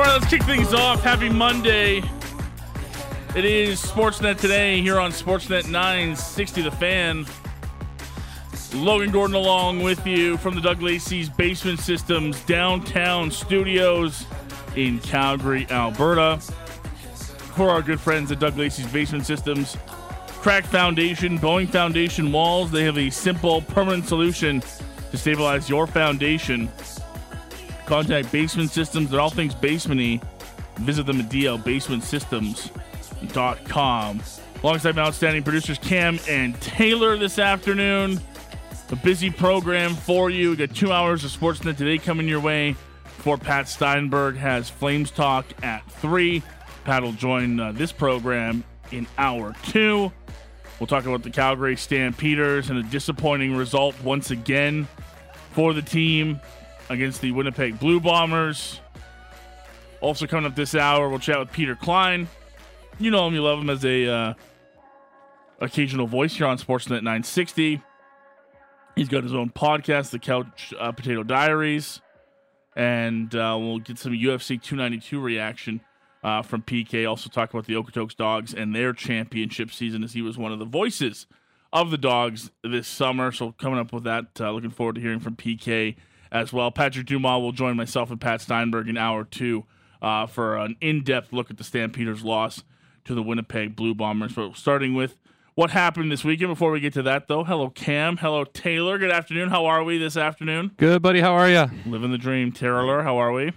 All right, let's kick things off. Happy Monday. It is Sportsnet today here on Sportsnet 960 The Fan. Logan Gordon along with you from the Doug Lacey's Basement Systems downtown studios in Calgary, Alberta. For our good friends at Doug Lacey's Basement Systems, Crack Foundation, bowing Foundation walls, they have a simple, permanent solution to stabilize your foundation. Contact Basement Systems. They're all things basementy. Visit them at dlbasementsystems.com. Alongside my outstanding producers Cam and Taylor this afternoon. A busy program for you. We got two hours of Sportsnet today coming your way before Pat Steinberg has Flames Talk at 3. Pat will join uh, this program in hour two. We'll talk about the Calgary Stampeders and a disappointing result once again for the team against the Winnipeg Blue Bombers. Also coming up this hour, we'll chat with Peter Klein. You know him, you love him as a uh, occasional voice here on Sportsnet 960. He's got his own podcast, the Couch uh, Potato Diaries, and uh, we'll get some UFC 292 reaction uh, from PK. Also talk about the Okotoks Dawgs and their championship season, as he was one of the voices of the Dawgs this summer. So coming up with that, uh, looking forward to hearing from PK as well. Patrick Dumas will join myself and Pat Steinberg in hour two uh, for an in-depth look at the Stampeders' loss to the Winnipeg Blue Bombers. So starting with what happened this weekend. Before we get to that, though, hello Cam, hello Taylor. Good afternoon. How are we this afternoon? Good, buddy. How are you? Living the dream. Taylor, how are we?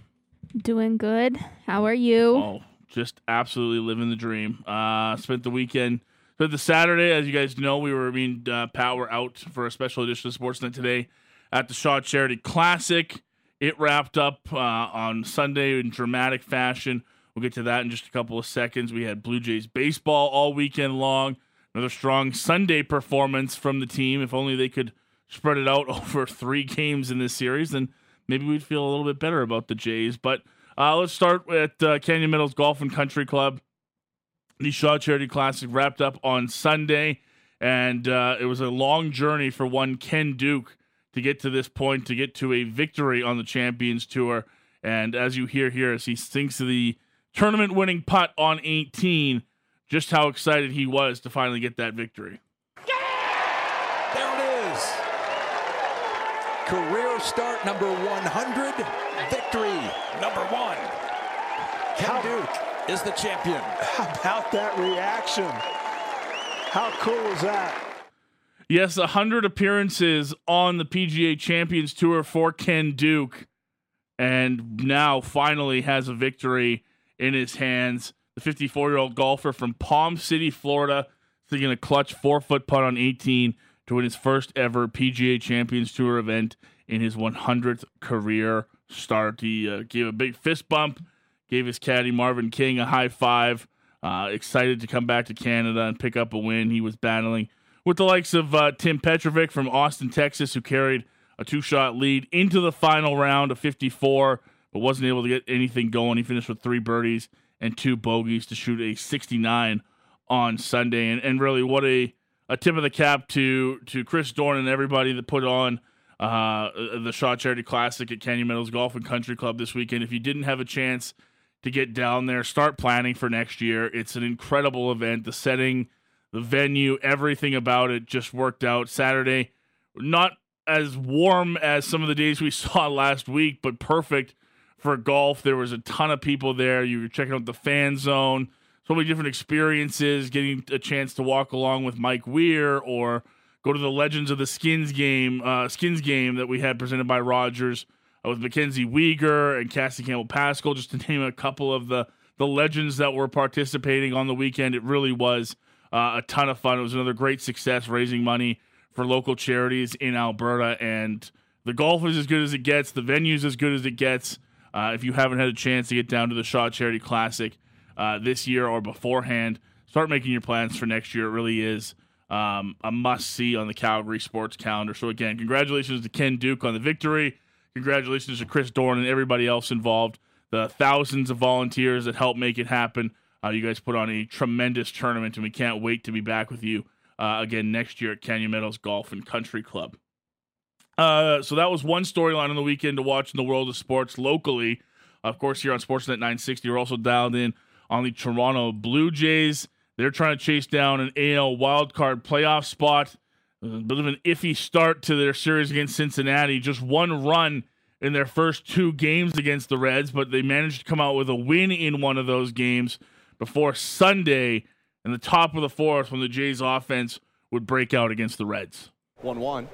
Doing good. How are you? Oh, just absolutely living the dream. Uh, spent the weekend. Spent the Saturday, as you guys know, we were. I mean, uh, Pat were out for a special edition of Sportsnet today at the Shaw Charity Classic. It wrapped up uh, on Sunday in dramatic fashion. We'll get to that in just a couple of seconds. We had Blue Jays baseball all weekend long. Another strong Sunday performance from the team. If only they could spread it out over three games in this series, then maybe we'd feel a little bit better about the Jays. But uh, let's start with uh, Canyon Meadows Golf and Country Club. The Shaw Charity Classic wrapped up on Sunday, and uh, it was a long journey for one Ken Duke to get to this point, to get to a victory on the Champions Tour. And as you hear here, as he sinks the tournament winning putt on 18, just how excited he was to finally get that victory. There it is. Career start number 100. Victory number one. Ken Duke is the champion. How about that reaction? How cool was that? Yes, 100 appearances on the PGA Champions Tour for Ken Duke. And now finally has a victory in his hands. The 54 year old golfer from Palm City, Florida, taking a clutch four foot putt on 18 to win his first ever PGA Champions Tour event in his 100th career start. He uh, gave a big fist bump, gave his caddy Marvin King a high five. Uh, excited to come back to Canada and pick up a win. He was battling with the likes of uh, Tim Petrovic from Austin, Texas, who carried a two shot lead into the final round of 54, but wasn't able to get anything going. He finished with three birdies and two bogeys to shoot a 69 on Sunday. And, and really, what a, a tip of the cap to, to Chris Dorn and everybody that put on uh, the Shaw Charity Classic at Canyon Meadows Golf and Country Club this weekend. If you didn't have a chance to get down there, start planning for next year. It's an incredible event. The setting, the venue, everything about it just worked out. Saturday, not as warm as some of the days we saw last week, but perfect for golf. There was a ton of people there. You were checking out the fan zone, so many different experiences, getting a chance to walk along with Mike Weir or go to the Legends of the Skins game, uh, Skins game that we had presented by Rogers uh, with Mackenzie Weegar and Cassie Campbell Pascall, just to name a couple of the the legends that were participating on the weekend. It really was uh, a ton of fun. It was another great success, raising money for local charities in Alberta, and the golf is as good as it gets. The venue's as good as it gets. Uh, if you haven't had a chance to get down to the Shaw Charity Classic uh, this year or beforehand, start making your plans for next year. It really is um, a must see on the Calgary sports calendar. So, again, congratulations to Ken Duke on the victory. Congratulations to Chris Dorn and everybody else involved, the thousands of volunteers that helped make it happen. Uh, you guys put on a tremendous tournament, and we can't wait to be back with you uh, again next year at Canyon Meadows Golf and Country Club. Uh, so that was one storyline on the weekend to watch in the world of sports locally. Of course, here on Sportsnet 960, we're also dialed in on the Toronto Blue Jays. They're trying to chase down an AL wildcard playoff spot. A bit of an iffy start to their series against Cincinnati. Just one run in their first two games against the Reds, but they managed to come out with a win in one of those games before Sunday in the top of the fourth when the Jays offense would break out against the Reds. 1 1.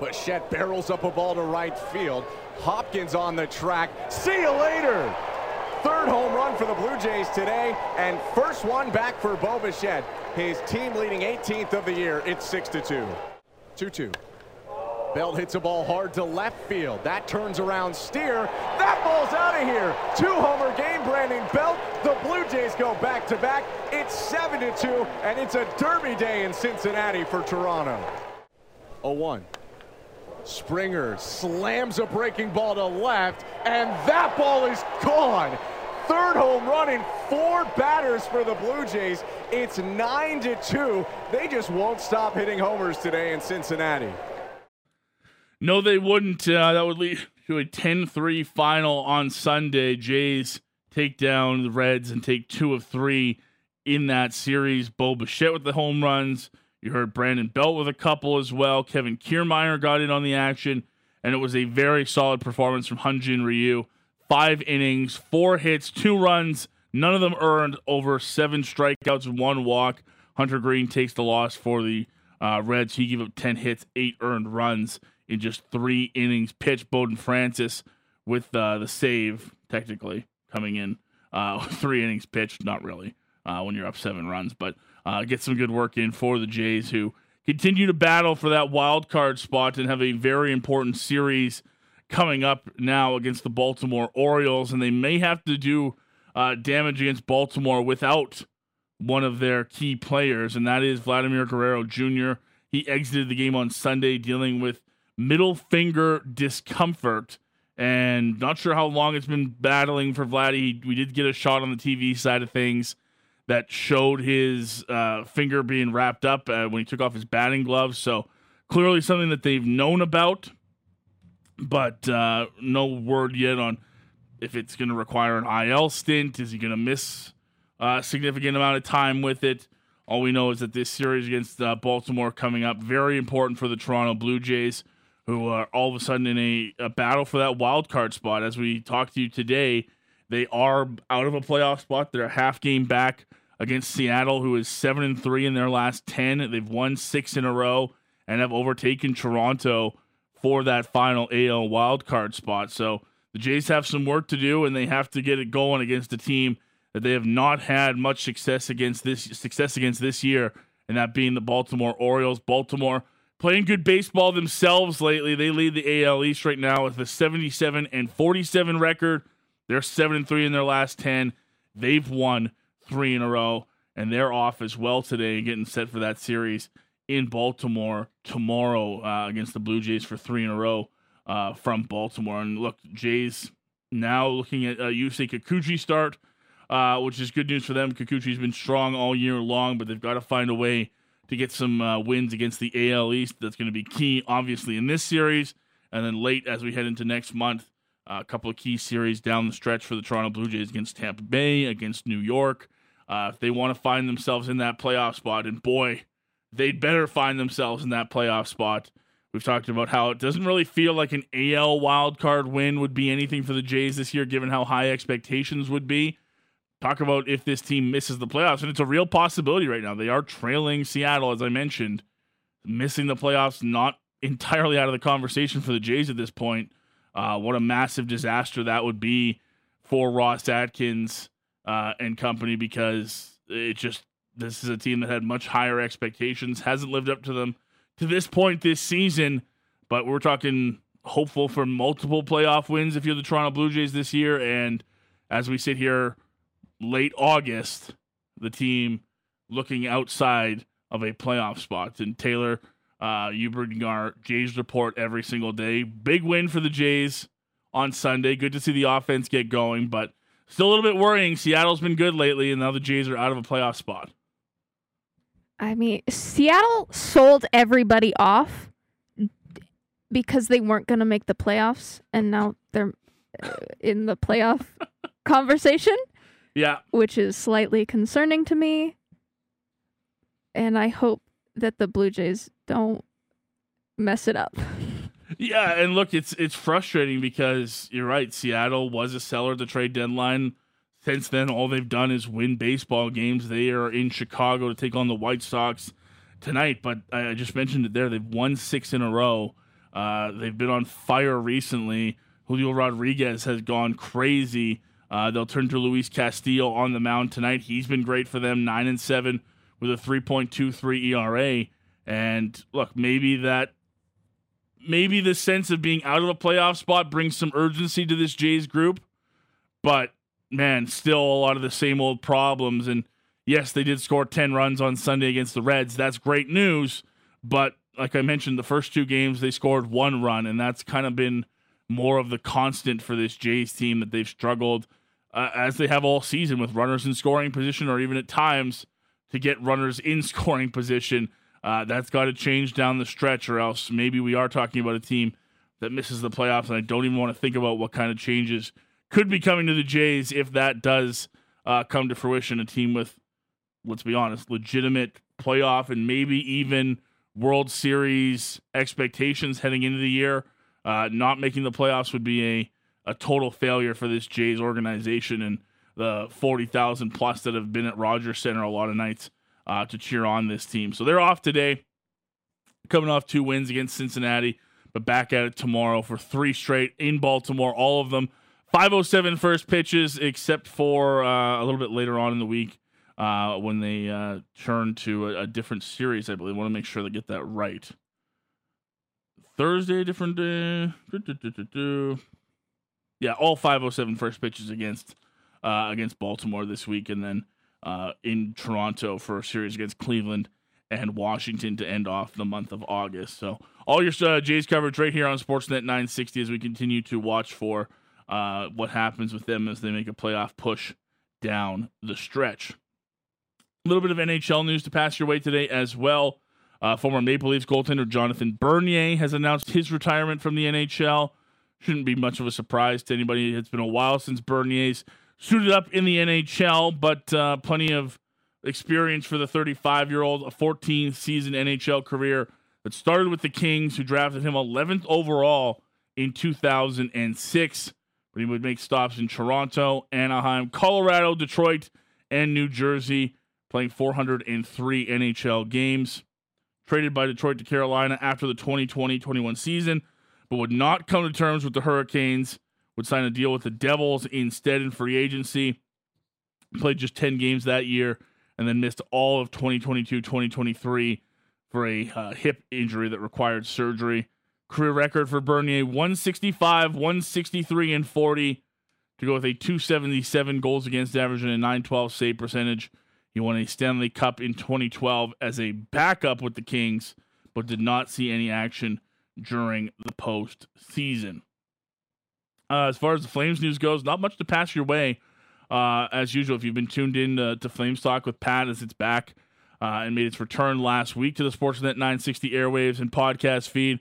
Bichette barrels up a ball to right field. Hopkins on the track. See you later. Third home run for the Blue Jays today, and first one back for Bo Bichette. His team leading 18th of the year. It's 6 to 2. 2 2. Belt hits a ball hard to left field. That turns around Steer. That ball's out of here. Two homer game, Brandon Belt. The Blue Jays go back to back. It's 7 to 2, and it's a derby day in Cincinnati for Toronto. 0 1. Springer slams a breaking ball to left, and that ball is gone. Third home run in four batters for the Blue Jays. It's 9 to 2. They just won't stop hitting homers today in Cincinnati. No, they wouldn't. Uh, that would lead to a 10 3 final on Sunday. Jays take down the Reds and take two of three in that series. Bo Bichette with the home runs. You heard Brandon Belt with a couple as well. Kevin Kiermaier got in on the action, and it was a very solid performance from Hyun-Jin Ryu. Five innings, four hits, two runs, none of them earned, over seven strikeouts and one walk. Hunter Greene takes the loss for the uh, Reds. He gave up 10 hits, eight earned runs in just three innings pitched. Bowden Francis with uh, the save, technically, coming in. Uh, three innings pitched, not really, uh, when you're up seven runs, but uh, get some good work in for the Jays, who continue to battle for that wild card spot and have a very important series coming up now against the Baltimore Orioles, and they may have to do uh, damage against Baltimore without one of their key players, and that is Vladimir Guerrero Jr. He exited the game on Sunday dealing with middle finger discomfort. And not sure how long it's been battling for Vladdy. We did get a shot on the TV side of things that showed his uh, finger being wrapped up uh, when he took off his batting gloves. So clearly something that they've known about, but uh, no word yet on if it's going to require an IL stint. Is he going to miss a significant amount of time with it? All we know is that this series against uh, Baltimore coming up very important for the Toronto Blue Jays who are all of a sudden in a, a battle for that wild card spot. As we talk to you today, they are out of a playoff spot. They're a half game back against Seattle, who is seven and three in their last ten. They've won six in a row and have overtaken Toronto for that final AL wild card spot. So the Jays have some work to do, and they have to get it going against a team that they have not had much success against this success against this year, and that being the Baltimore Orioles. Baltimore playing good baseball themselves lately. They lead the AL East right now with a 77 and 47 record. They're 7 and 3 in their last 10. They've won 3 in a row and they're off as well today getting set for that series in Baltimore tomorrow uh, against the Blue Jays for 3 in a row uh, from Baltimore. And look, Jays now looking at uh, Yusei Kikuchi start, uh, which is good news for them. Kikuchi's been strong all year long, but they've got to find a way to get some uh, wins against the AL East. That's going to be key, obviously, in this series. And then late as we head into next month, uh, a couple of key series down the stretch for the Toronto Blue Jays against Tampa Bay, against New York. Uh, if they want to find themselves in that playoff spot, and boy, they'd better find themselves in that playoff spot. We've talked about how it doesn't really feel like an AL wildcard win would be anything for the Jays this year, given how high expectations would be talk about if this team misses the playoffs, and it's a real possibility right now. They are trailing Seattle, as I mentioned, missing the playoffs, not entirely out of the conversation for the Jays at this point. Uh, what a massive disaster that would be for Ross Atkins uh, and company because it just this is a team that had much higher expectations, hasn't lived up to them to this point this season. But we're talking hopeful for multiple playoff wins if you're the Toronto Blue Jays this year. And as we sit here late August, the team looking outside of a playoff spot. And Taylor, uh, you bring our Jays report every single day. Big win for the Jays on Sunday. Good to see the offense get going, but still a little bit worrying. Seattle's been good lately, and now the Jays are out of a playoff spot. I mean, Seattle sold everybody off because they weren't going to make the playoffs, and now they're uh, in the playoff conversation, Yeah, which is slightly concerning to me. And I hope that the Blue Jays don't mess it up. Yeah, and look, it's it's frustrating because you're right. Seattle was a seller at the trade deadline. Since then, all they've done is win baseball games. They are in Chicago to take on the White Sox tonight. But I just mentioned it there. They've won six in a row. Uh, they've been on fire recently. Julio Rodriguez has gone crazy. Uh, they'll turn to Luis Castillo on the mound tonight. He's been great for them, nine and seven with a 3.23 ERA. And look, maybe that maybe the sense of being out of a playoff spot brings some urgency to this Jays group. But man, still a lot of the same old problems. And yes, they did score 10 runs on Sunday against the Reds. That's great news. But like I mentioned, the first two games they scored one run, and that's kind of been more of the constant for this Jays team that they've struggled uh, as they have all season with runners in scoring position, or even at times to get runners in scoring position. Uh, that's got to change down the stretch, or else maybe we are talking about a team that misses the playoffs. And I don't even want to think about what kind of changes could be coming to the Jays if that does uh, come to fruition. A team with, let's be honest, legitimate playoff and maybe even World Series expectations heading into the year. Uh, not making the playoffs would be a, a total failure for this Jays organization and the 40,000 plus that have been at Rogers Centre a lot of nights uh, to cheer on this team. So they're off today, coming off two wins against Cincinnati, but back at it tomorrow for three straight in Baltimore, all of them. 507 first pitches, except for uh, a little bit later on in the week uh, when they uh, turn to a, a, different series, I believe. I want to make sure they get that right. Thursday, different day. Do, do, do, yeah, all 507 first pitches against uh, against Baltimore this week, and then uh, in Toronto for a series against Cleveland and Washington to end off the month of August. So all your uh, Jays coverage right here on Sportsnet 960 as we continue to watch for uh, what happens with them as they make a playoff push down the stretch. A little bit of NHL news to pass your way today as well. Uh, former Maple Leafs goaltender Jonathan Bernier has announced his retirement from the NHL. Shouldn't be much of a surprise to anybody. It's been a while since Bernier's suited up in the NHL, but uh, plenty of experience for the 35 year old, a 14 season NHL career that started with the Kings, who drafted him 11th overall in 2006. But he would make stops in Toronto, Anaheim, Colorado, Detroit, and New Jersey, playing 403 NHL games. Traded by Detroit to Carolina after the 2020 21 season, but would not come to terms with the Hurricanes would sign a deal with the Devils instead in free agency. Played just 10 games that year and then missed all of 2022 2023 for a uh, hip injury that required surgery. Career record for Bernier 165, 163, and 40 to go with a 277 goals against average and a 912 save percentage. He won a Stanley Cup in 2012 as a backup with the Kings, but did not see any action during the postseason. Uh, as far as the Flames news goes, not much to pass your way. Uh, as usual, if you've been tuned in to, to Flames Talk with Pat as it's back uh, and made its return last week to the Sportsnet 960 airwaves and podcast feed,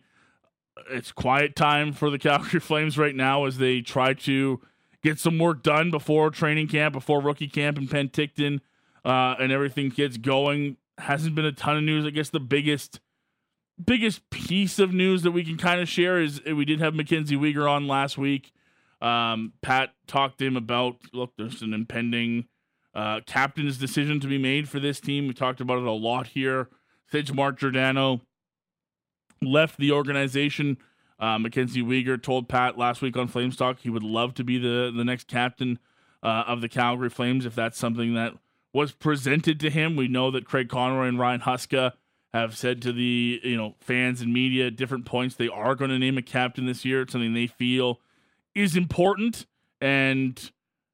it's quiet time for the Calgary Flames right now as they try to get some work done before training camp, before rookie camp in Penticton, uh, and everything gets going. Hasn't been a ton of news. I guess the biggest biggest piece of news that we can kind of share is we did have Mackenzie Weegar on last week. Um, Pat talked to him about look, there's an impending uh, captain's decision to be made for this team. We talked about it a lot here. Since Mark Giordano left the organization, uh, Mackenzie Weegar told Pat last week on Flames Talk he would love to be the the next captain uh, of the Calgary Flames if that's something that was presented to him. We know that Craig Conroy and Ryan Huska have said to the you know fans and media at different points they are going to name a captain this year. It's something they feel is important. And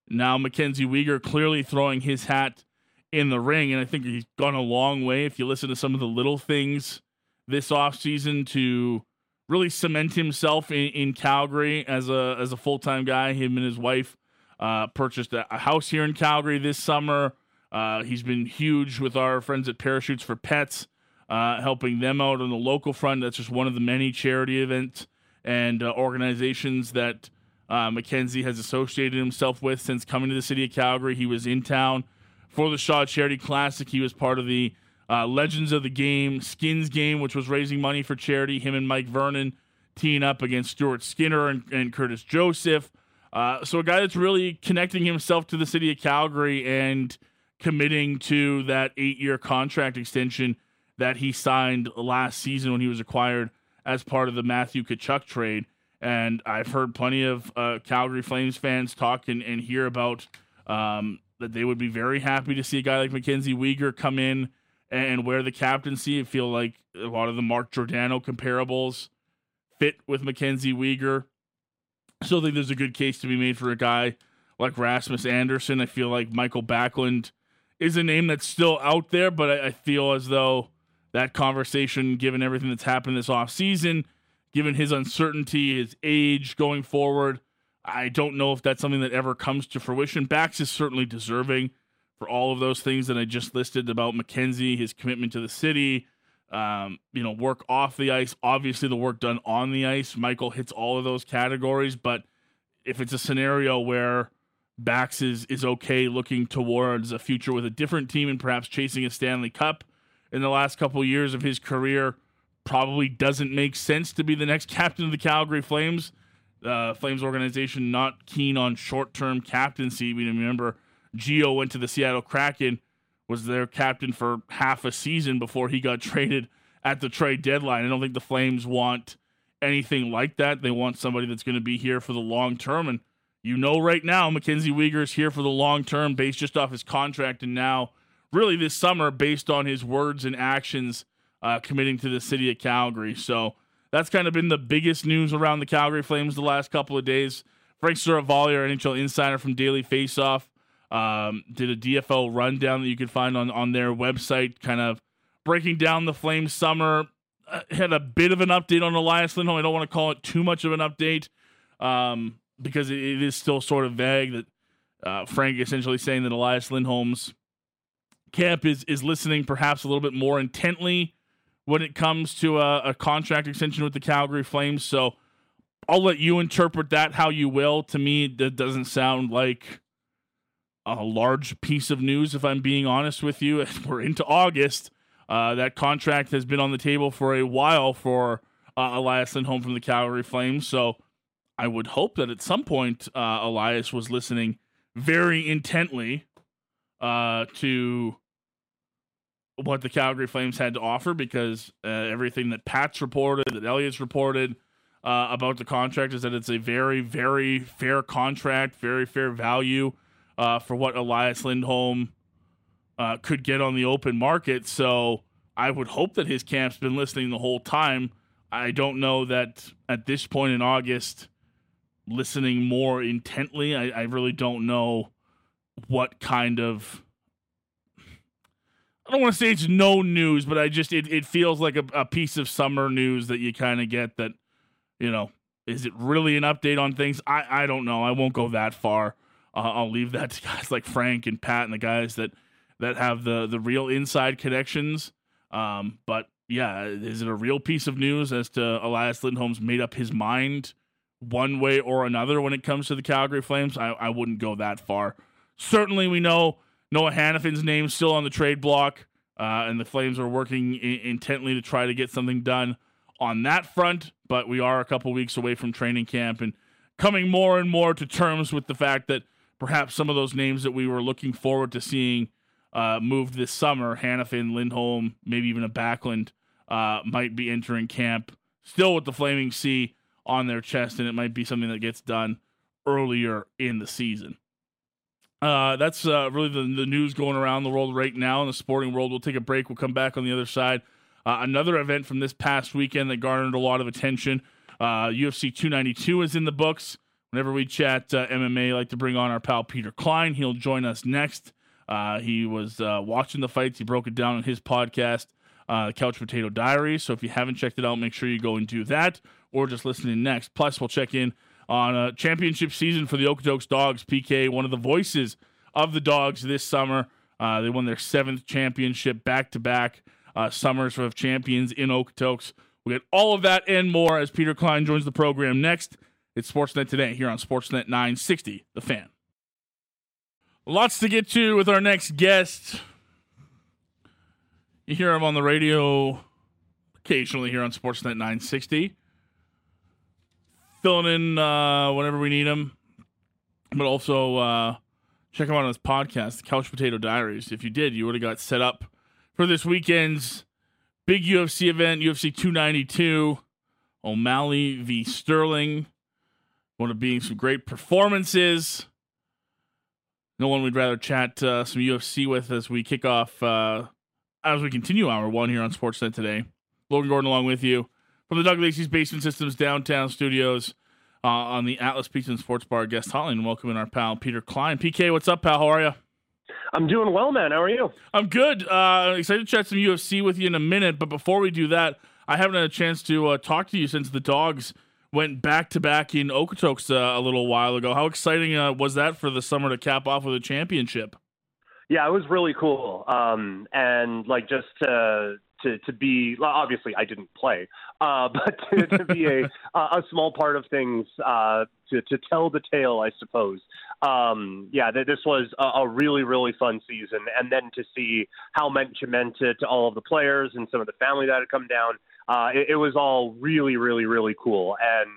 now Mackenzie Weegar clearly throwing his hat in the ring. And I think he's gone a long way if you listen to some of the little things this offseason to really cement himself in, in Calgary as a as a full time guy. Him and his wife uh, purchased a, a, house here in Calgary this summer. Uh, he's been huge with our friends at Parachutes for Pets, uh, helping them out on the local front. That's just one of the many charity events and uh, organizations that uh, Mackenzie has associated himself with since coming to the city of Calgary. He was in town for the Shaw Charity Classic. He was part of the uh, Legends of the Game Skins game, which was raising money for charity. Him and Mike Vernon teeing up against Stuart Skinner and, and Curtis Joseph. Uh, so a guy that's really connecting himself to the city of Calgary and committing to that eight-year contract extension that he signed last season when he was acquired as part of the Matthew Tkachuk trade. And I've heard plenty of uh, Calgary Flames fans talk and, and hear about um, that they would be very happy to see a guy like Mackenzie Weegar come in and wear the captaincy. I feel like a lot of the Mark Giordano comparables fit with Mackenzie Weegar. Still think there's a good case to be made for a guy like Rasmus Andersson. I feel like Mikael Backlund is a name that's still out there, but I, I feel as though that conversation, given everything that's happened this offseason, given his uncertainty, his age going forward, I don't know if that's something that ever comes to fruition. Bax is certainly deserving for all of those things that I just listed about Mackenzie, his commitment to the city, um, you know, work off the ice, obviously the work done on the ice. Mikael hits all of those categories, but if it's a scenario where Bax is is okay looking towards a future with a different team and perhaps chasing a Stanley Cup in the last couple of years of his career, probably doesn't make sense to be the next captain of the Calgary Flames. Uh, Flames organization not keen on short term captaincy. We remember Gio went to the Seattle Kraken, was their captain for half a season before he got traded at the trade deadline. I don't think the Flames want anything like that. They want somebody that's going to be here for the long term. And you know, right now, Mackenzie Weegar is here for the long term, based just off his contract, and now, really, this summer, based on his words and actions, uh, committing to the city of Calgary. So that's kind of been the biggest news around the Calgary Flames the last couple of days. Frank Seravalli, our NHL insider from Daily Faceoff, um, did a DFL rundown that you can find on on their website, kind of breaking down the Flames summer. Uh, had a bit of an update on Elias Lindholm. I don't want to call it too much of an update. Um, because it, it is still sort of vague that uh, Frank essentially saying that Elias Lindholm's camp is is listening perhaps a little bit more intently when it comes to a, a contract extension with the Calgary Flames. So I'll let you interpret that how you will. To me, that doesn't sound like a large piece of news, if I'm being honest with you. We're into August. Uh, that contract has been on the table for a while for uh, Elias Lindholm from the Calgary Flames. So I would hope that at some point uh, Elias was listening very intently uh, to what the Calgary Flames had to offer because uh, everything that Pat's reported, that Elliott's reported uh, about the contract is that it's a very, very fair contract, very fair value uh, for what Elias Lindholm uh, could get on the open market. So I would hope that his camp's been listening the whole time. I don't know that at this point in August listening more intently. I, I really don't know what kind of I don't want to say it's no news, but I just it, it feels like a, a piece of summer news that you kind of get that, you know, is it really an update on things? I, I don't know. I won't go that far. Uh, I'll leave that to guys like Frank and Pat and the guys that that have the the real inside connections. Um, but yeah, is it a real piece of news as to Elias Lindholm's made up his mind one way or another when it comes to the Calgary Flames. I, I wouldn't go that far. Certainly, we know Noah Hanifin's name still on the trade block, uh, and the Flames are working I- intently to try to get something done on that front. But we are a couple weeks away from training camp and coming more and more to terms with the fact that perhaps some of those names that we were looking forward to seeing uh, moved this summer, Hanifin, Lindholm, maybe even a Backlund, uh, might be entering camp still with the Flaming C on their chest, and it might be something that gets done earlier in the season. Uh, that's uh, really the, the news going around the world right now in the sporting world. We'll take a break. We'll come back on the other side. Uh, another event from this past weekend that garnered a lot of attention. UFC uh, 292 is in the books. Whenever we chat uh, MMA, I like to bring on our pal Peter Klein. He'll join us next. Uh, he was watching the fights. He broke it down on his podcast, Couch Potato Diaries. So if you haven't checked it out, make sure you go and do that or just listening next. Plus, we'll check in on a championship season for the Okotoks Dawgs. PK, one of the voices of the Dawgs this summer. Uh, they won their seventh championship back to back summers of champions in Okotoks. We get all of that and more as Peter Klein joins the program next. It's Sportsnet today here on Sportsnet 960, The Fan. Lots to get to with our next guest. You hear him on the radio occasionally here on Sportsnet 960. Filling in uh, whenever we need him. But also uh, check him out on his podcast, Couch Potato Diaries. If you did, you would have got set up for this weekend's big UFC event, UFC 292. O'Malley v. Sterling. One of being some great performances. No one we'd rather chat uh, some UFC with as we kick off, uh, as we continue hour one here on Sportsnet today. Logan Gordon along with you from the Doug Lacey's Basement Systems downtown studios uh, on the Atlas Pizza and Sports Bar guest hotline. And welcoming our pal Peter Klein. PK, what's up, pal? How are you? I'm doing well, man. How are you? I'm good. Uh, excited to chat some UFC with you in a minute. But before we do that, I haven't had a chance to uh, talk to you since the Dawgs went back to back in Okotoks uh, a little while ago. How exciting uh, was that for the summer to cap off with a championship? Yeah, it was really cool. Um, and like just to to to be obviously I didn't play, uh, but to, to be a a small part of things uh, to to tell the tale, I suppose. Um, yeah, this was a, a really really fun season, and then to see how much it meant to, to all of the players and some of the family that had come down uh, it, it, was all really, really, really cool. And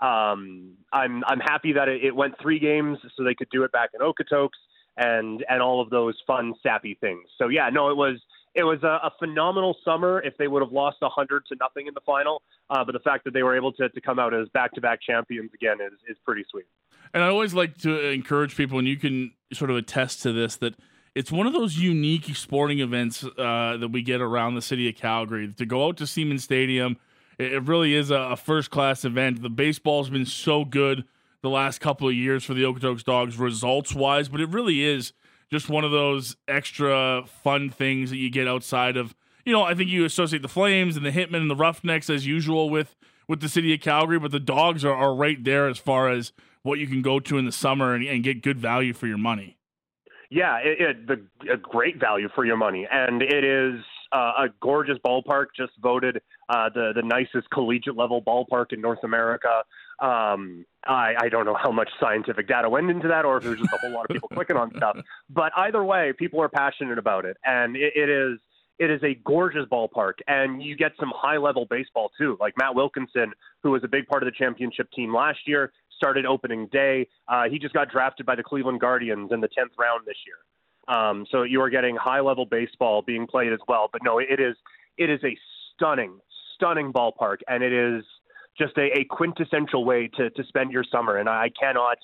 um, I'm I'm happy that it, it, went three games, so they could do it back in Okotoks and and all of those fun, sappy things. So yeah, no, it was it was a, a phenomenal summer. If they would have lost a hundred to nothing in the final, uh, but the fact that they were able to to come out as back to back champions again is is pretty sweet. And I always like to encourage people, and you can sort of attest to this that it's one of those unique sporting events uh, that we get around the city of Calgary. To go out to Seaman Stadium, it, really is a, a first class event. The baseball's been so good the last couple of years for the Okotoks Dawgs, results wise, but it really is just one of those extra fun things that you get outside of. You know, I think you associate the Flames and the Hitmen and the Roughnecks as usual with with the city of Calgary, but the Dawgs are, are right there as far as what you can go to in the summer and, and get good value for your money. Yeah, it, it the a great value for your money, and it is uh, a gorgeous ballpark. Just voted uh, the the nicest collegiate level ballpark in North America. Um, I, I don't know how much scientific data went into that, or if there's just a whole lot of people clicking on stuff. But either way, people are passionate about it, and it, it is it is a gorgeous ballpark, and you get some high level baseball too. Like Matt Wilkinson, who was a big part of the championship team last year, started opening day. Uh, he just got drafted by the Cleveland Guardians in the 10th round this year. Um, so you are getting high level baseball being played as well. But no, it is it is a stunning, stunning ballpark, and it is just a, a quintessential way to, to spend your summer. And I cannot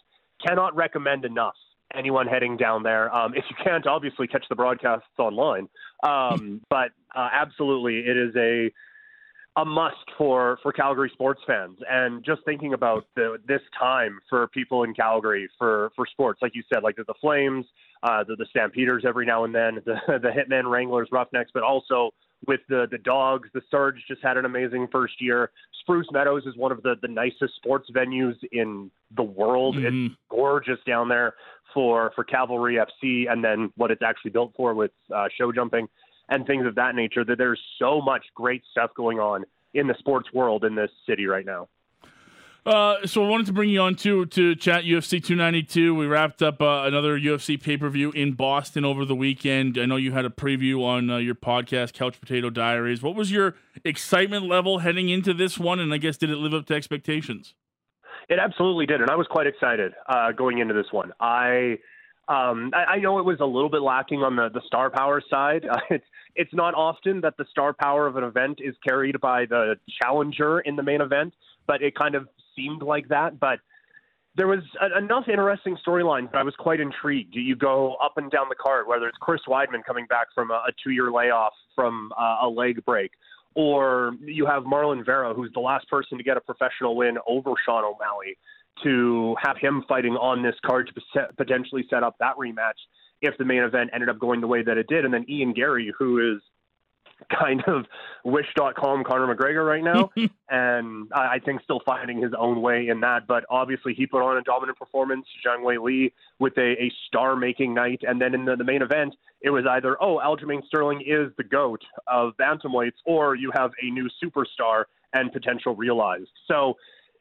cannot recommend enough anyone heading down there. Um, if you can't, obviously catch the broadcasts online. Um, but uh, absolutely, it is a a must for for Calgary sports fans. And just thinking about the, this time for people in Calgary for for sports, like you said, like the, the Flames, uh, the, the Stampeders every now and then, the the Hitmen, Wranglers, Roughnecks, but also with the the Dawgs. The Surge just had an amazing first year. Spruce Meadows is one of the the nicest sports venues in the world. Mm-hmm. It's gorgeous down there for for Cavalry FC, and then what it's actually built for with uh, show jumping and things of that nature. That there's so much great stuff going on in the sports world in this city right now. Uh, so I wanted to bring you on too to chat UFC 292. We wrapped up uh, another UFC pay per view in Boston over the weekend. I know you had a preview on uh, your podcast, Couch Potato Diaries. What was your excitement level heading into this one? And I guess did it live up to expectations? It absolutely did, and I was quite excited uh, going into this one. I um, I, I know it was a little bit lacking on the, the star power side. It's it's not often that the star power of an event is carried by the challenger in the main event, but it kind of seemed like that. But there was a, enough interesting storylines that I was quite intrigued. You go up and down the card, whether it's Chris Weidman coming back from a, a two-year layoff from uh, a leg break, or you have Marlon Vera, who's the last person to get a professional win over Sean O'Malley to have him fighting on this card to potentially set up that rematch if the main event ended up going the way that it did. And then Ian Garry, who is kind of wish.com Conor McGregor right now, and I think still finding his own way in that. But obviously, he put on a dominant performance, Zhang Weili, with a, a star making night. And then in the, the main event, it was either, oh, Aljamain Sterling is the GOAT of bantamweights, or you have a new superstar and potential realized. So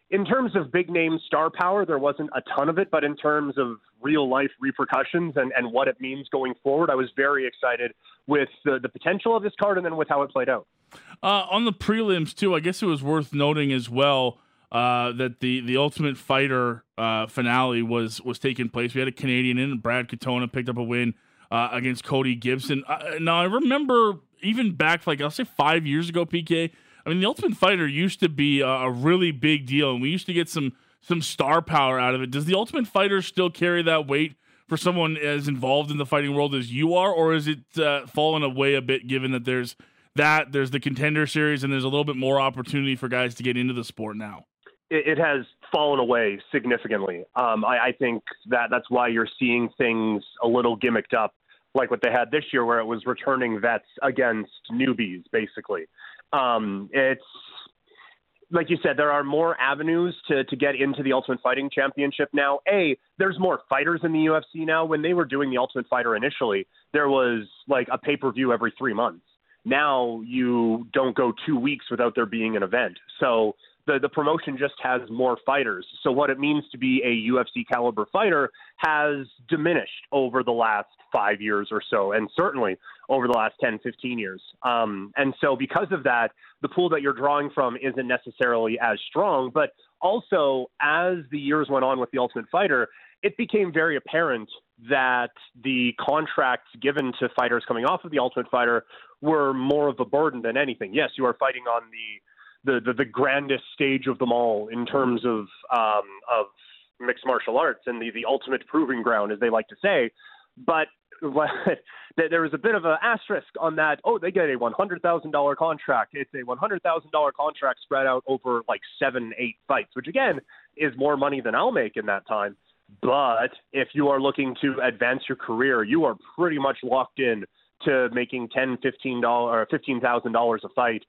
in terms of big name star power, there wasn't a ton of it, but in terms of real life repercussions and, and what it means going forward, I was very excited with the, the potential of this card and then with how it played out. Uh, on the prelims, too, I guess it was worth noting as well uh, that the, the Ultimate Fighter uh, finale was, was taking place. We had a Canadian in, Brad Katona picked up a win uh, against Cody Gibson. Uh, now, I remember even back, like, I'll say five years ago, PK I mean, the Ultimate Fighter used to be a, a really big deal, and we used to get some some star power out of it. Does the Ultimate Fighter still carry that weight for someone as involved in the fighting world as you are, or is it uh, fallen away a bit given that there's that there's the Contender Series and there's a little bit more opportunity for guys to get into the sport now? It, it has fallen away significantly. Um, I, I think that that's why you're seeing things a little gimmicked up, like what they had this year, where it was returning vets against newbies, basically. Um, it's like you said, there are more avenues to, to get into the Ultimate Fighting Championship now. A, there's more fighters in the UFC now. When they were doing the Ultimate Fighter initially, there was like a pay per view every three months. Now you don't go two weeks without there being an event. So the, the promotion just has more fighters. So what it means to be a UFC caliber fighter has diminished over the last five years or so, and certainly over the last 10, 15 years. Um, and so because of that, the pool that you're drawing from isn't necessarily as strong. But also, as the years went on with the Ultimate Fighter, it became very apparent that the contracts given to fighters coming off of the Ultimate Fighter were more of a burden than anything. Yes, you are fighting on the the, the, the grandest stage of them all in terms of um, of mixed martial arts and the, the ultimate proving ground, as they like to say. But there was a bit of an asterisk on that. Oh, they get a one hundred thousand dollar contract. It's a one hundred thousand dollar contract spread out over like seven, eight fights, which again is more money than I'll make in that time. But if you are looking to advance your career, you are pretty much locked in to making ten, fifteen dollar or fifteen thousand dollars a fight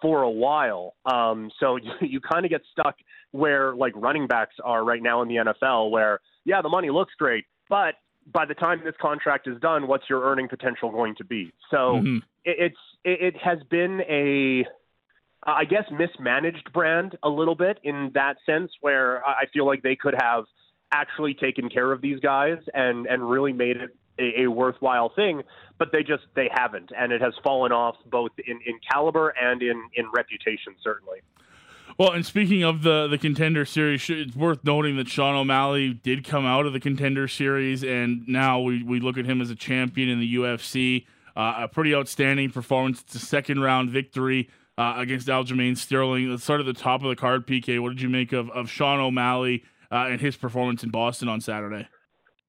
for a while. Um, so you, you kind of get stuck where like running backs are right now in the NFL, where yeah, the money looks great, but by the time this contract is done, what's your earning potential going to be? So mm-hmm. it, it's it, it has been a I guess mismanaged brand a little bit in that sense, where I feel like they could have actually taken care of these guys and and really made it a, a, worthwhile thing, but they just they haven't, and it has fallen off both in, in caliber and in in reputation certainly. Well, and speaking of the the contender series, it's worth noting that Sean O'Malley did come out of the contender series, and now we, we look at him as a champion in the UFC. Uh, a pretty outstanding performance. It's a second round victory uh, against Aljamain Sterling. Let's start at the top of the card. PK, what did you make of of Sean O'Malley uh, and his performance in Boston on Saturday?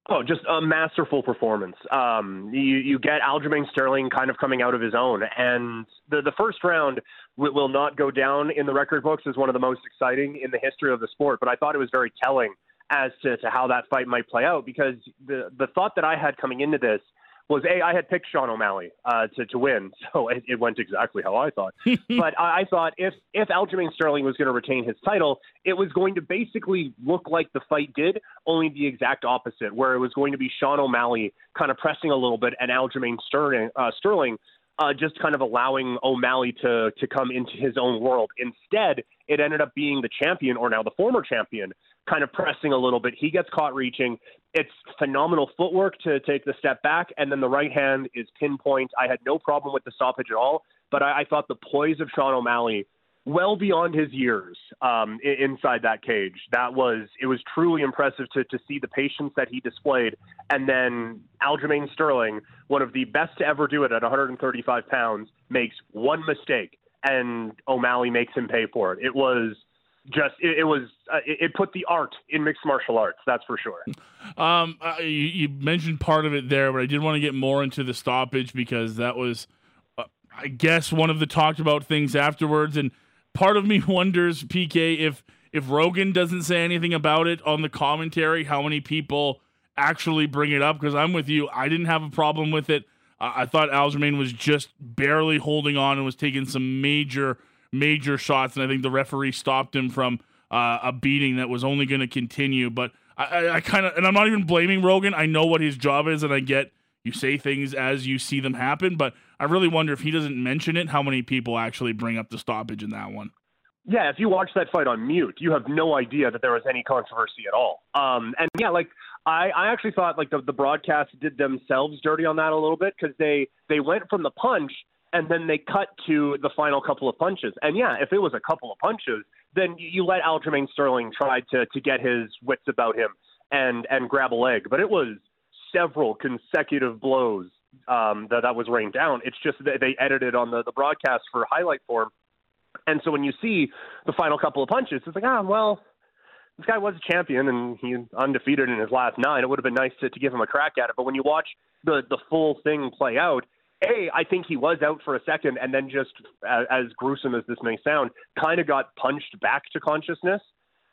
Oh, just a masterful performance. Um, you, you get Aljamain Sterling kind of coming out of his own, and the the first round will not go down in the record books as one of the most exciting in the history of the sport. But I thought it was very telling as to, to how that fight might play out because the the thought that I had coming into this was a I had picked Sean O'Malley uh, to to win, so it, it, went exactly how I thought. but I, I, thought if if Aljamain Sterling was going to retain his title, it was going to basically look like the fight did, only the exact opposite, where it was going to be Sean O'Malley kind of pressing a little bit and Aljamain Sterling uh, Sterling. Uh, just kind of allowing O'Malley to to come into his own world. Instead, it ended up being the champion, or now the former champion, kind of pressing a little bit. He gets caught reaching. It's phenomenal footwork to take the step back, and then the right hand is pinpoint. I had no problem with the stoppage at all, but I, I thought the poise of Sean O'Malley, well beyond his years, um, inside that cage, that was it was truly impressive to to see the patience that he displayed, and then Aljamain Sterling, one of the best to ever do it at 135 pounds, makes one mistake, and O'Malley makes him pay for it. It was just it, it was uh, it, it, put the art in mixed martial arts that's for sure. Um uh, you, you, mentioned part of it there but i did want to get more into the stoppage because that was uh, i guess one of the talked about things afterwards. And part of me wonders pk if if rogan doesn't say anything about it on the commentary how many people actually bring it up? Because i'm with you i didn't have a problem with it i thought aljamain was just barely holding on and was taking some major major shots, and I think the referee stopped him from uh, a beating that was only going to continue. But I, I, I kind of, and I'm not even blaming Rogan. I know what his job is, and I get you say things as you see them happen. But I really wonder if he doesn't mention it, how many people actually bring up the stoppage in that one. Yeah, if you watch that fight on mute, you have no idea that there was any controversy at all. Um, and yeah, like I, I actually thought like the, the broadcast did themselves dirty on that a little bit because they they went from the punch and then they cut to the final couple of punches. And yeah, if it was a couple of punches, then you let Aljamain Sterling try to to get his wits about him and and grab a leg. But it was several consecutive blows um, that that was rained down. It's just that they edited on the the broadcast for highlight form and so when you see the final couple of punches, it's like, ah, well, this guy was a champion and he's undefeated in his last nine. It would have been nice to, to give him a crack at it. But when you watch the the full thing play out, a, I think he was out for a second, and then just as, as gruesome as this may sound, kind of got punched back to consciousness.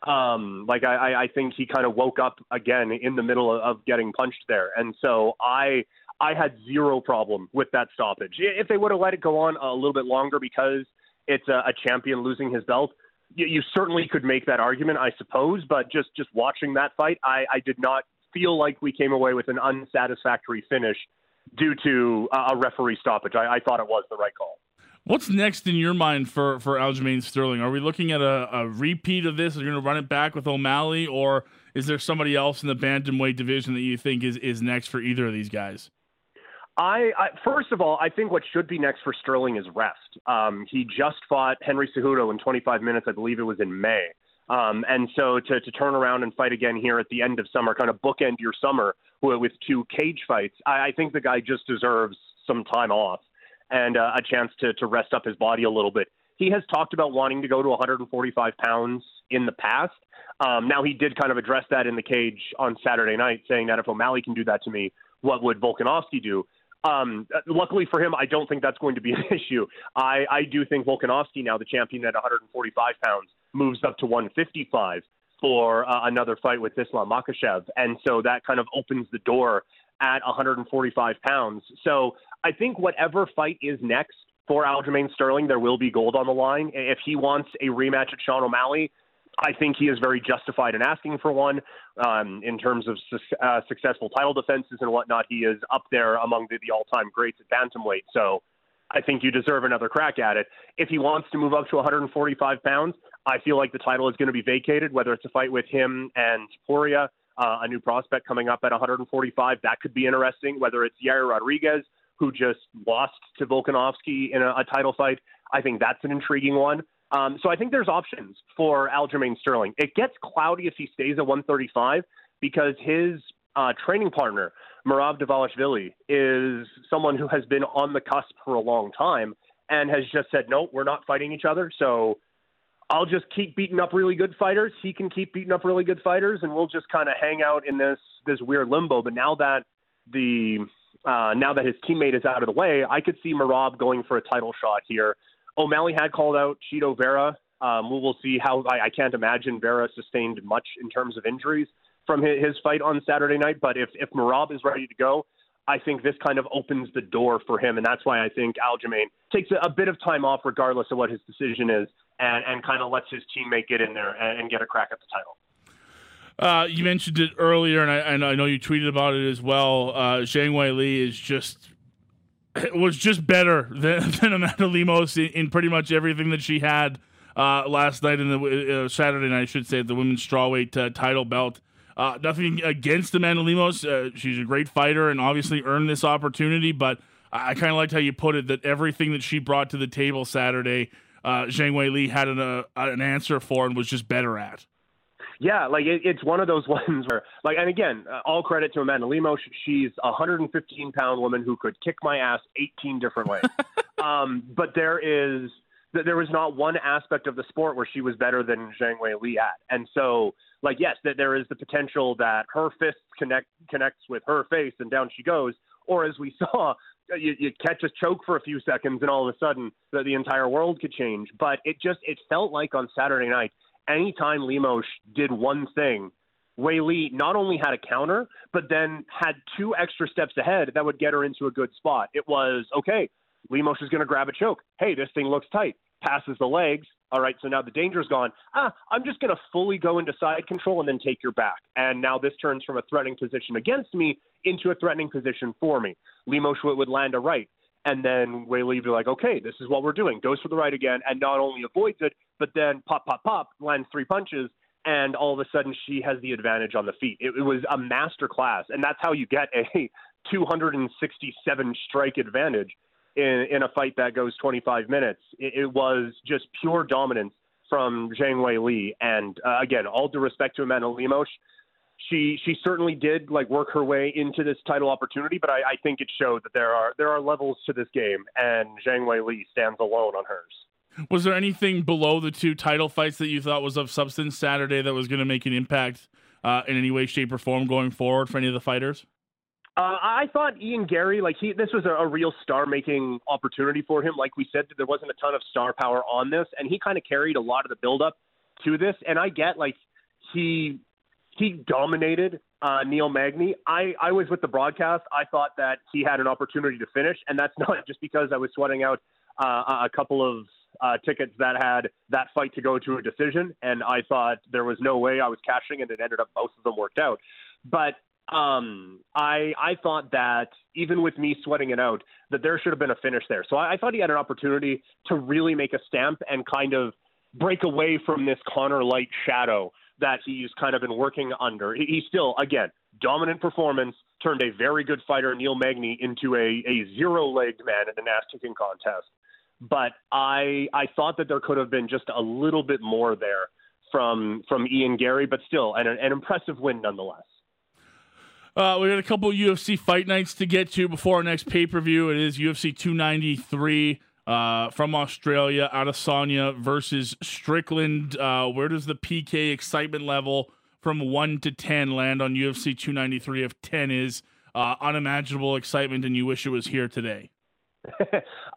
Um, like I, I think he kind of woke up again in the middle of getting punched there, and so I I had zero problem with that stoppage. If they would have let it go on a little bit longer because it's a, a champion losing his belt. You, you certainly could make that argument, I suppose, but just just watching that fight, I, I did not feel like we came away with an unsatisfactory finish due to a referee stoppage. I, I thought it was the right call. What's next in your mind for for Aljamain Sterling? Are we looking at a, a repeat of this? Are you going to run it back with O'Malley, or is there somebody else in the bantamweight division that you think is is next for either of these guys? I, I first of all, I think what should be next for Sterling is rest. Um, he just fought Henry Cejudo in 25 minutes, I believe it was in May. Um, and so to, to turn around and fight again here at the end of summer, kind of bookend your summer with, two cage fights, I, I think the guy just deserves some time off and uh, a chance to, to rest up his body a little bit. He has talked about wanting to go to 145 pounds in the past. Um, now he did kind of address that in the cage on Saturday night, saying that if O'Malley can do that to me, what would Volkanovski do? Um, luckily for him, I don't think that's going to be an issue. I, I do think Volkanovski, now the champion at 145 pounds, moves up to 155 for uh, another fight with Islam Makhachev. And so that kind of opens the door at 145 pounds. So I think whatever fight is next for Aljamain Sterling, there will be gold on the line. If he wants a rematch at Sean O'Malley, I think he is very justified in asking for one. Um, in terms of su- uh, successful title defenses and whatnot, he is up there among the, the all-time greats at bantamweight. So I think you deserve another crack at it. If he wants to move up to 145 pounds, I feel like the title is going to be vacated. Whether it's a fight with him and Poria, uh, a new prospect coming up at 145, that could be interesting. Whether it's Yair Rodriguez, who just lost to Volkanovski in a, a title fight, I think that's an intriguing one. Um, so I think there's options for Aljamain Sterling. It gets cloudy if he stays at 135 because his uh, training partner, Merab Dvalishvili, is someone who has been on the cusp for a long time and has just said, no, we're not fighting each other. So I'll just keep beating up really good fighters. He can keep beating up really good fighters, and we'll just kind of hang out in this this weird limbo. But now that the uh, now that his teammate is out of the way, I could see Merab going for a title shot here O'Malley had called out Chito Vera. Um, we will see how. I, I can't imagine Vera sustained much in terms of injuries from his, his fight on Saturday night. But if if Merab is ready to go, I think this kind of opens the door for him, and that's why I think Aljamain takes a, a bit of time off, regardless of what his decision is, and, and kind of lets his teammate get in there and, and get a crack at the title. Uh, you mentioned it earlier, and I, and I, know you tweeted about it as well. Uh, Zhang Weili is just was just better than, than Amanda Lemos in, in, pretty much everything that she had uh, last night in the uh, Saturday night, I should say, the women's strawweight uh, title belt. Uh, nothing against Amanda Lemos. Uh, she's a great fighter and obviously earned this opportunity, but I kind of liked how you put it that everything that she brought to the table Saturday, uh, Zhang Weili had an, an answer for and was just better at. Yeah, like it, it's one of those ones where, like, and again, uh, all credit to Amanda Lemos. She's a 115 pound woman who could kick my ass 18 different ways. um, but there is there was not one aspect of the sport where she was better than Zhang Weili at, and so like yes, that there is the potential that her fist connect connects with her face and down she goes, or as we saw. You, you catch a choke for a few seconds, and all of a sudden, the, the entire world could change. But it just it felt like on Saturday night, anytime Lemos did one thing, Li not only had a counter, but then had two extra steps ahead that would get her into a good spot. It was okay. Lemos is going to grab a choke. Hey, this thing looks tight. Passes the legs. All right, so now the danger's gone. Ah, I'm just going to fully go into side control and then take your back. And now this turns from a threatening position against me into a threatening position for me. Lemos would land a right. And then Weili be like, okay, this is what we're doing. Goes for the right again, and not only avoids it, but then pop, pop, pop, lands three punches, and all of a sudden she has the advantage on the feet. It, it was a master class, and that's how you get a 267 strike advantage in, in a fight that goes 25 minutes. It, it was just pure dominance from Zhang Weili, and uh, again, all due respect to Amanda Lemos, she she certainly did like work her way into this title opportunity, but I, I think it showed that there are there are levels to this game, and Zhang Weili stands alone on hers. Was there anything below the two title fights that you thought was of substance Saturday that was going to make an impact uh, in any way, shape, or form going forward for any of the fighters? Uh, I thought Ian Garry, like he, this was a, a real star-making opportunity for him. Like we said, there wasn't a ton of star power on this, and he kind of carried a lot of the build-up to this. And I get like he he dominated uh, Neil Magny. I, I was with the broadcast. I thought that he had an opportunity to finish, and that's not just because I was sweating out uh, a couple of uh, tickets that had that fight to go to a decision, and I thought there was no way I was cashing, and it ended up most of them worked out. But um, I I thought that even with me sweating it out, that there should have been a finish there. So I, I thought he had an opportunity to really make a stamp and kind of break away from this Conor Light shadow that he's kind of been working under. He, still, again, dominant performance, turned a very good fighter, Neil Magny, into a, a zero legged man in an ass kicking contest. But I I thought that there could have been just a little bit more there from from Ian Garry, but still an, an impressive win nonetheless. Uh, we got a couple UFC fight nights to get to before our next pay per view. It is UFC 293 uh, from Australia, Adesanya versus Strickland. Uh, where does the PK excitement level from 1 to 10 land on UFC 293 if 10 is uh, unimaginable excitement and you wish it was here today?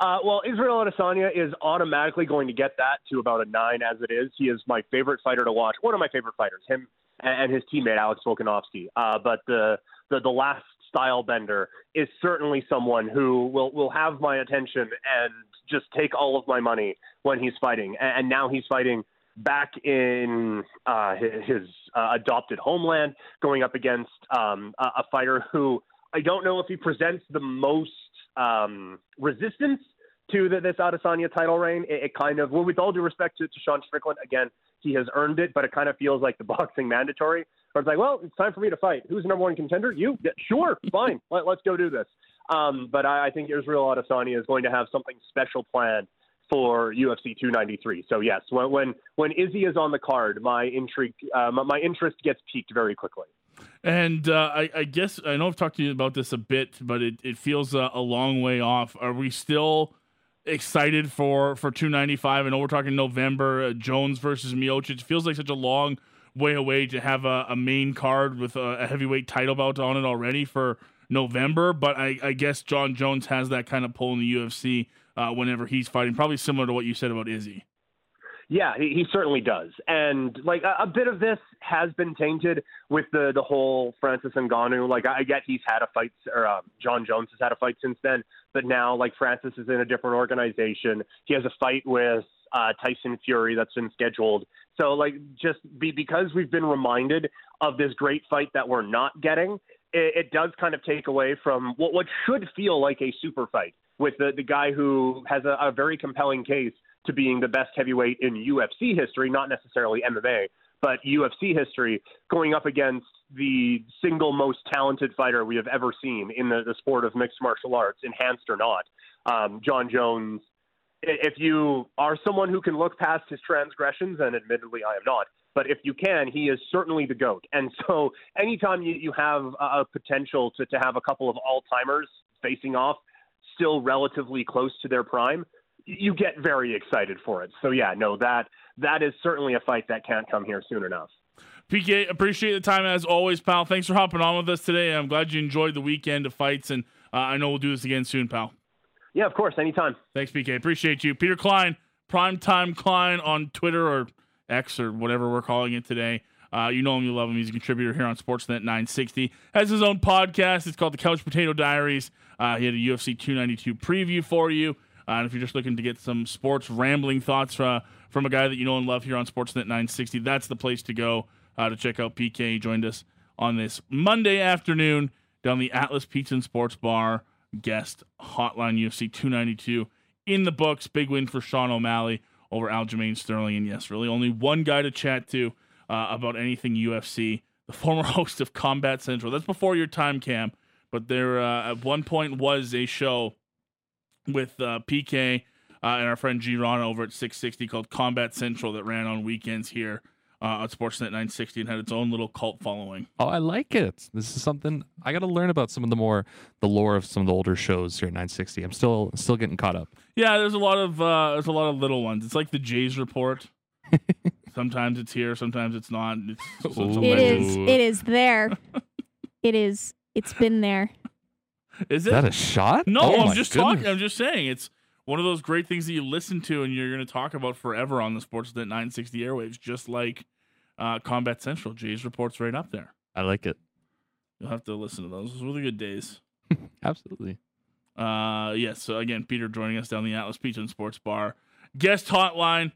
uh, well, Israel Adesanya is automatically going to get that to about a nine as it is. He is my favorite fighter to watch. One of my favorite fighters, him and his teammate Alex Volkanovski. Uh, but the, the the last style bender is certainly someone who will will have my attention and just take all of my money when he's fighting. And, now he's fighting back in uh, his, his uh, adopted homeland, going up against um, a, a fighter who I don't know if he presents the most um, resistance to the, this Adesanya title reign. It, it, kind of, well, with all due respect to, to Sean Strickland, again, he has earned it, but it kind of feels like the boxing mandatory. Where it's like, well, it's time for me to fight. Who's the number one contender? You? Yeah, sure, fine. Let, us go do this. Um, but I, I think Israel Adesanya is going to have something special planned for UFC 293. So yes, when when, when Izzy is on the card, my intrigue, uh, my, my, interest gets piqued very quickly. And uh, I, I, guess I know I've talked to you about this a bit, but it, it feels a, a long way off. Are we still excited for for 295? I know we're talking November. Uh, Jones versus Miocic feels like such a long way away to have a, a main card with a, a heavyweight title bout on it already for November, but I, I, guess Jon Jones has that kind of pull in the UFC uh, whenever he's fighting, probably similar to what you said about Izzy. Yeah, he, he certainly does, and like a, a, bit of this has been tainted with the the whole Francis Ngannou. Like I get he's had a fight, or uh, Jon Jones has had a fight since then, but now like Francis is in a different organization. He has a fight with uh, Tyson Fury that's been scheduled. So like just be because we've been reminded of this great fight that we're not getting, it, it does kind of take away from what, what should feel like a super fight with the, the guy who has a, a very compelling case to being the best heavyweight in UFC history, not necessarily MMA, but UFC history, going up against the single most talented fighter we have ever seen in the, the sport of mixed martial arts, enhanced or not. Um, Jon Jones, if you are someone who can look past his transgressions, and admittedly I am not, but if you can, he is certainly the GOAT. And so anytime you, you have a potential to, to have a couple of all timers facing off, still relatively close to their prime, you get very excited for it. So yeah, no, that that is certainly a fight that can't come here soon enough. PK, appreciate the time as always, pal. Thanks for hopping on with us today. I'm glad you enjoyed the weekend of fights, and uh, I know we'll do this again soon, pal. Yeah, of course, anytime. Thanks, PK. Appreciate you, Peter Klein, Primetime Klein on Twitter or X or whatever we're calling it today. Uh, you know him, you love him. He's a contributor here on Sportsnet 960. Has his own podcast. It's called the Couch Potato Diaries. Uh, he had a UFC 292 preview for you. Uh, and if you're just looking to get some sports rambling thoughts uh, from a guy that you know and love here on Sportsnet 960, that's the place to go uh, to check out PK. He joined us on this Monday afternoon down the Atlas Pizza and Sports Bar guest hotline. UFC 292 in the books. Big win for Sean O'Malley over Aljamain Sterling. And yes, really only one guy to chat to uh, about anything UFC. The former host of Combat Central. That's before your time, Cam. But there uh, at one point was a show with uh, PK uh, and our friend G Ron over at 660 called Combat Central that ran on weekends here uh, on Sportsnet 960 and had its own little cult following. Oh, I like it. This is something I got to learn about some of the more the lore of some of the older shows here at 960. I'm still still getting caught up. Yeah, there's a lot of uh, there's a lot of little ones. It's like the Jays report. sometimes it's here, sometimes it's not. It's, it's a Ooh. It legend. is. It is there. it is. It's been there. Is Is that a shot? no, Oh I'm just goodness. talking. I'm just saying it's one of those great things that you listen to and you're going to talk about forever on the Sportsnet 960 airwaves, just like uh, Combat Central. Jays reports right up there. I like it. You'll have to listen to those. Those were the good days. Absolutely. Uh, yes. So again, Peter joining us down the Atlas Pizza and Sports Bar guest hotline.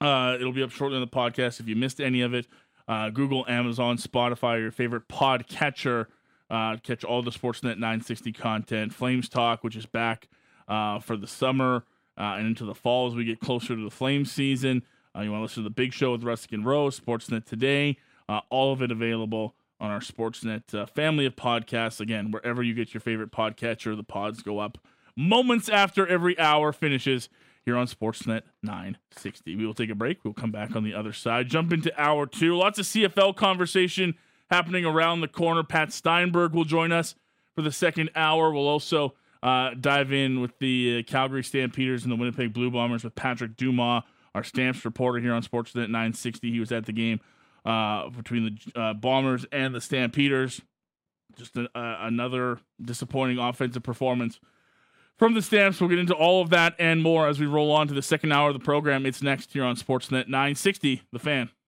Uh, it'll be up shortly on the podcast. If you missed any of it, uh, Google, Amazon, Spotify, your favorite pod catcher. Uh, catch all the Sportsnet 960 content. Flames Talk, which is back uh, for the summer uh, and into the fall as we get closer to the flame season. Uh, you want to listen to the big show with Rustic and Rose, Sportsnet Today. Uh, all of it available on our Sportsnet uh, family of podcasts. Again, wherever you get your favorite podcatcher, the pods go up moments after every hour finishes here on Sportsnet 960. We will take a break. We'll come back on the other side. Jump into hour two. Lots of CFL conversation happening around the corner. Pat Steinberg will join us for the second hour. We'll also uh, dive in with the uh, Calgary Stampeders and the Winnipeg Blue Bombers with Patrick Dumas, our Stamps reporter here on Sportsnet 960. He was at the game uh, between the uh, Bombers and the Stampeders. Just a, another disappointing offensive performance from the Stamps. We'll get into all of that and more as we roll on to the second hour of the program. It's next here on Sportsnet 960, The Fan.